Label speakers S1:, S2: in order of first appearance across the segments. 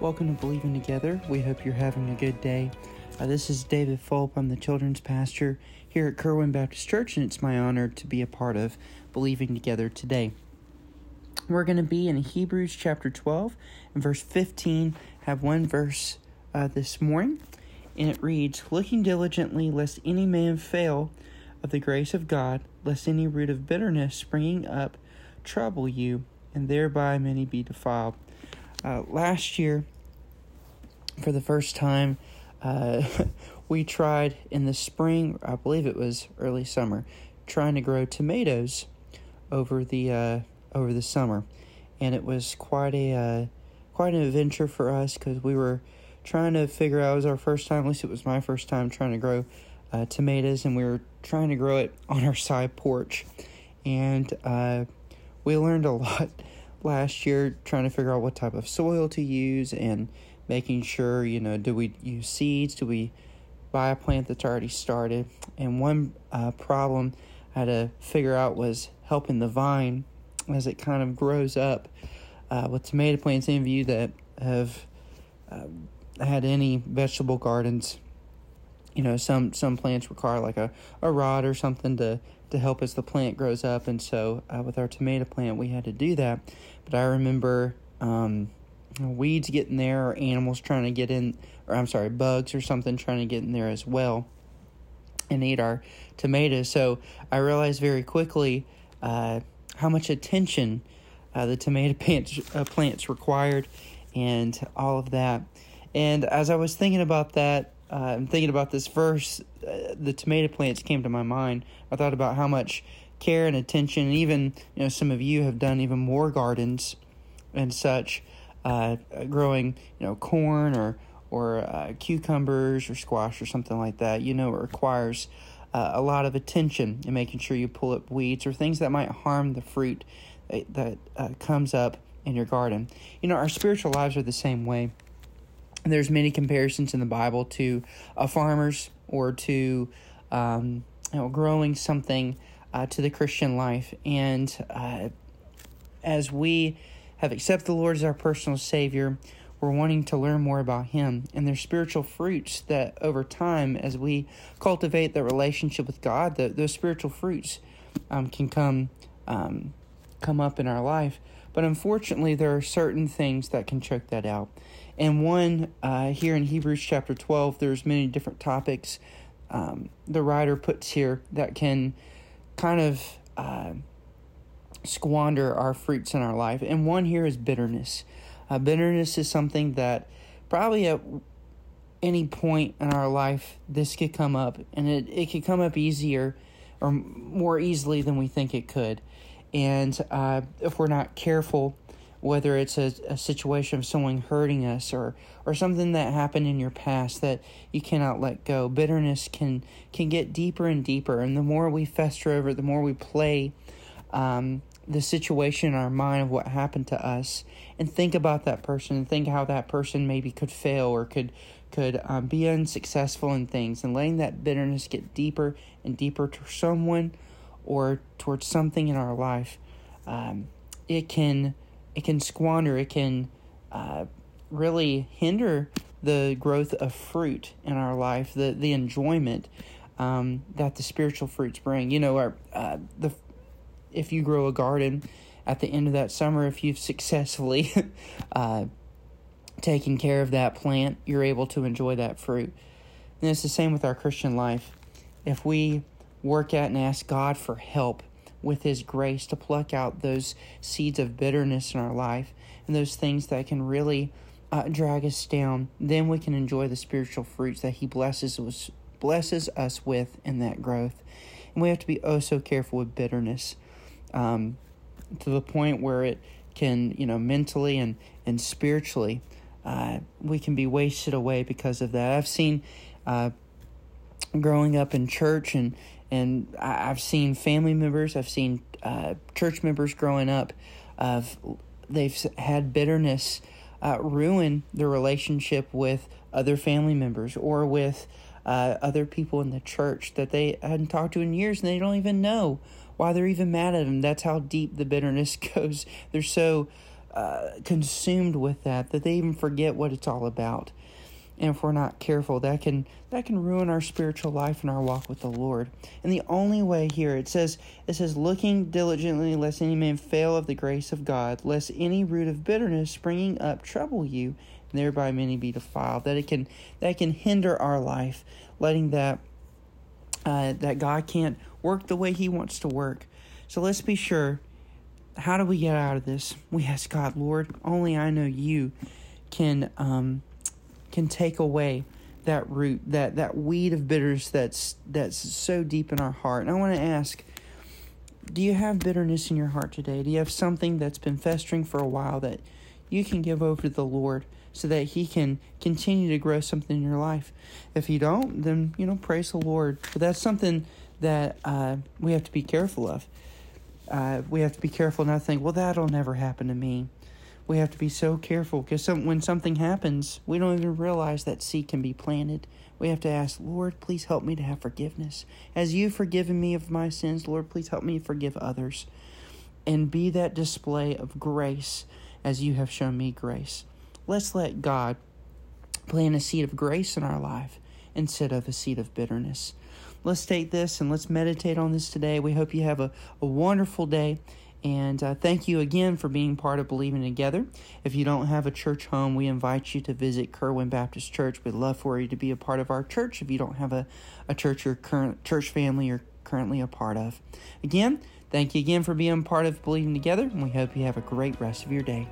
S1: Welcome to Believing Together. We hope you're having a good day. Uh, this is David Fulp. I'm the children's pastor here at Kerwin Baptist Church, and it's my honor to be a part of Believing Together today. We're going to be in Hebrews chapter 12 and verse 15. Have one verse uh, this morning, and it reads Looking diligently, lest any man fail of the grace of God, lest any root of bitterness springing up trouble you, and thereby many be defiled. Uh, last year, for the first time, uh, we tried in the spring, I believe it was early summer, trying to grow tomatoes over the uh, over the summer, and it was quite a uh, quite an adventure for us because we were trying to figure out. It was our first time, at least it was my first time trying to grow uh, tomatoes, and we were trying to grow it on our side porch, and uh, we learned a lot last year trying to figure out what type of soil to use and making sure, you know, do we use seeds? Do we buy a plant that's already started? And one uh, problem I had to figure out was helping the vine as it kind of grows up uh, with tomato plants. Any of you that have uh, had any vegetable gardens, you know, some some plants require like a, a rod or something to to help as the plant grows up. And so uh, with our tomato plant, we had to do that. But I remember um, weeds getting there or animals trying to get in, or I'm sorry, bugs or something trying to get in there as well and eat our tomatoes. So I realized very quickly uh, how much attention uh, the tomato plants, uh, plants required and all of that. And as I was thinking about that, uh, I'm thinking about this verse, uh, the tomato plants came to my mind. I thought about how much care and attention, and even you know some of you have done even more gardens and such, uh, growing you know corn or or uh, cucumbers or squash or something like that. You know it requires uh, a lot of attention in making sure you pull up weeds or things that might harm the fruit that, that uh, comes up in your garden. You know our spiritual lives are the same way there's many comparisons in the Bible to a farmer's or to um, you know, growing something uh, to the Christian life. And uh, as we have accepted the Lord as our personal Savior, we're wanting to learn more about Him. And there's spiritual fruits that over time, as we cultivate the relationship with God, the, those spiritual fruits um, can come um, come up in our life. But unfortunately, there are certain things that can choke that out. And one uh, here in Hebrews chapter 12, there's many different topics um, the writer puts here that can kind of uh, squander our fruits in our life. And one here is bitterness. Uh, bitterness is something that probably at any point in our life this could come up, and it, it could come up easier or more easily than we think it could. And uh, if we're not careful, whether it's a, a situation of someone hurting us or or something that happened in your past that you cannot let go. Bitterness can can get deeper and deeper and the more we fester over it the more we play um, the situation in our mind of what happened to us and think about that person and think how that person maybe could fail or could could um, be unsuccessful in things and letting that bitterness get deeper and deeper to someone or towards something in our life um, it can it can squander, it can uh, really hinder the growth of fruit in our life, the the enjoyment um, that the spiritual fruits bring. You know, our uh, the if you grow a garden at the end of that summer, if you've successfully uh, taken care of that plant, you're able to enjoy that fruit. And it's the same with our Christian life. If we work at and ask God for help with His grace to pluck out those seeds of bitterness in our life and those things that can really uh, drag us down, then we can enjoy the spiritual fruits that He blesses us, blesses us with in that growth. And we have to be oh so careful with bitterness um, to the point where it can, you know, mentally and, and spiritually uh, we can be wasted away because of that. I've seen uh, growing up in church and and I've seen family members, I've seen uh, church members growing up, of they've had bitterness uh, ruin their relationship with other family members or with uh, other people in the church that they hadn't talked to in years and they don't even know why they're even mad at them. That's how deep the bitterness goes. They're so uh, consumed with that that they even forget what it's all about and if we're not careful that can that can ruin our spiritual life and our walk with the lord. And the only way here it says it says looking diligently lest any man fail of the grace of god lest any root of bitterness springing up trouble you and thereby many be defiled. That it can that can hinder our life letting that uh, that god can't work the way he wants to work. So let's be sure how do we get out of this? We ask god lord only i know you can um, can take away that root, that that weed of bitterness that's that's so deep in our heart. And I want to ask, do you have bitterness in your heart today? Do you have something that's been festering for a while that you can give over to the Lord so that He can continue to grow something in your life? If you don't, then you know, praise the Lord. But that's something that uh, we have to be careful of. Uh, we have to be careful not to think, well, that'll never happen to me we have to be so careful because some, when something happens, we don't even realize that seed can be planted. We have to ask, Lord, please help me to have forgiveness. As you've forgiven me of my sins, Lord, please help me forgive others. And be that display of grace as you have shown me grace. Let's let God plant a seed of grace in our life instead of a seed of bitterness. Let's take this and let's meditate on this today. We hope you have a, a wonderful day and uh, thank you again for being part of Believing Together. If you don't have a church home, we invite you to visit Kerwin Baptist Church. We'd love for you to be a part of our church if you don't have a, a church or current church family you're currently a part of. Again, thank you again for being part of Believing Together, and we hope you have a great rest of your day.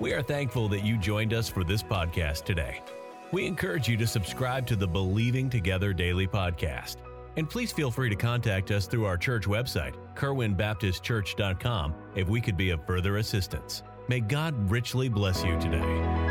S2: We are thankful that you joined us for this podcast today. We encourage you to subscribe to the Believing Together Daily Podcast. And please feel free to contact us through our church website, kerwinbaptistchurch.com, if we could be of further assistance. May God richly bless you today.